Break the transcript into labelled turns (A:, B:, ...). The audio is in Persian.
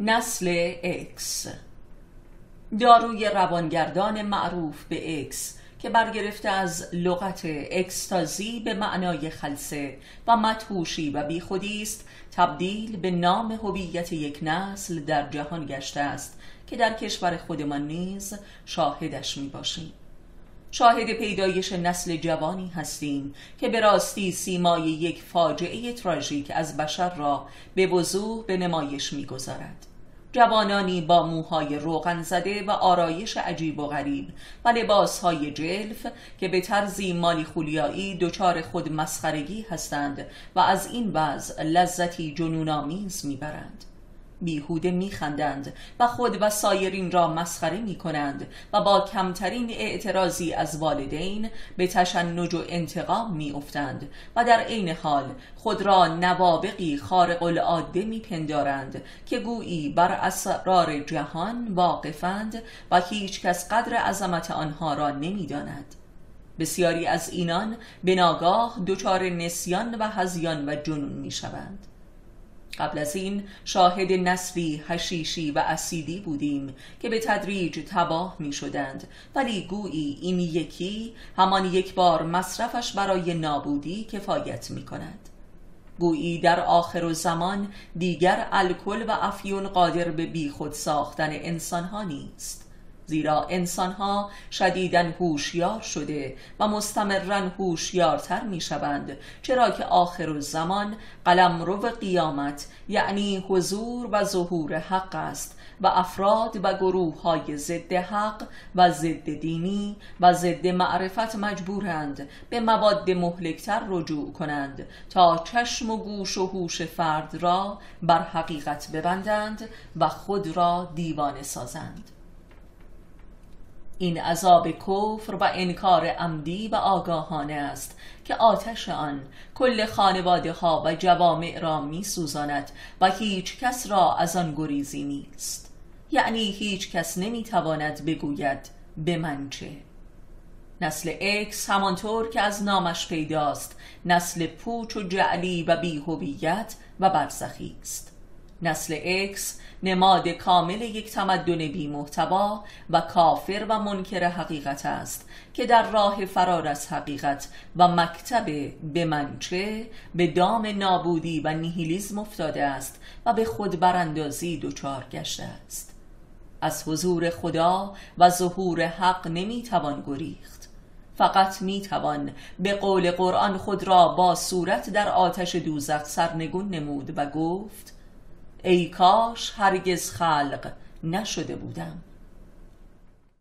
A: نسل اکس داروی روانگردان معروف به اکس که برگرفته از لغت اکستازی به معنای خلصه و مدهوشی و بیخودی است تبدیل به نام هویت یک نسل در جهان گشته است که در کشور خودمان نیز شاهدش می باشیم شاهد پیدایش نسل جوانی هستیم که به راستی سیمای یک فاجعه تراژیک از بشر را به وضوح به نمایش می‌گذارد. جوانانی با موهای روغن زده و آرایش عجیب و غریب و لباسهای جلف که به طرزی مالی خولیایی دچار خود مسخرگی هستند و از این وضع لذتی جنونآمیز می‌برند. بیهوده میخندند و خود و سایرین را مسخره می کنند و با کمترین اعتراضی از والدین به تشنج و انتقام می افتند و در عین حال خود را نوابقی خارق العاده می پندارند که گویی بر اسرار جهان واقفند و هیچ کس قدر عظمت آنها را نمی‌داند. بسیاری از اینان به ناگاه دچار نسیان و هزیان و جنون می شوند قبل از این شاهد نسلی حشیشی و اسیدی بودیم که به تدریج تباه می شدند ولی گویی این یکی همان یک بار مصرفش برای نابودی کفایت می کند گویی در آخر زمان دیگر الکل و افیون قادر به بیخود ساختن انسانها نیست. زیرا انسانها شدیدن هوشیار شده و مستمرا هوشیارتر می شوند چرا که آخر زمان قلم رو قیامت یعنی حضور و ظهور حق است و افراد و گروه های ضد حق و ضد دینی و ضد معرفت مجبورند به مواد مهلکتر رجوع کنند تا چشم و گوش و هوش فرد را بر حقیقت ببندند و خود را دیوانه سازند. این عذاب کفر و انکار عمدی و آگاهانه است که آتش آن کل خانواده ها و جوامع را می سوزاند و هیچ کس را از آن گریزی نیست. یعنی هیچ کس نمی تواند بگوید به من چه. نسل اکس همانطور که از نامش پیداست نسل پوچ و جعلی و بیهویت و برزخی است. نسل اکس نماد کامل یک تمدن بی محتوا و کافر و منکر حقیقت است که در راه فرار از حقیقت و مکتب به منچه به دام نابودی و نیهیلیزم افتاده است و به خود براندازی دچار گشته است. از حضور خدا و ظهور حق نمی‌توان گریخت. فقط می‌توان به قول قرآن خود را با صورت در آتش دوزخ سرنگون نمود و گفت ای کاش هرگز خلق نشده بودم.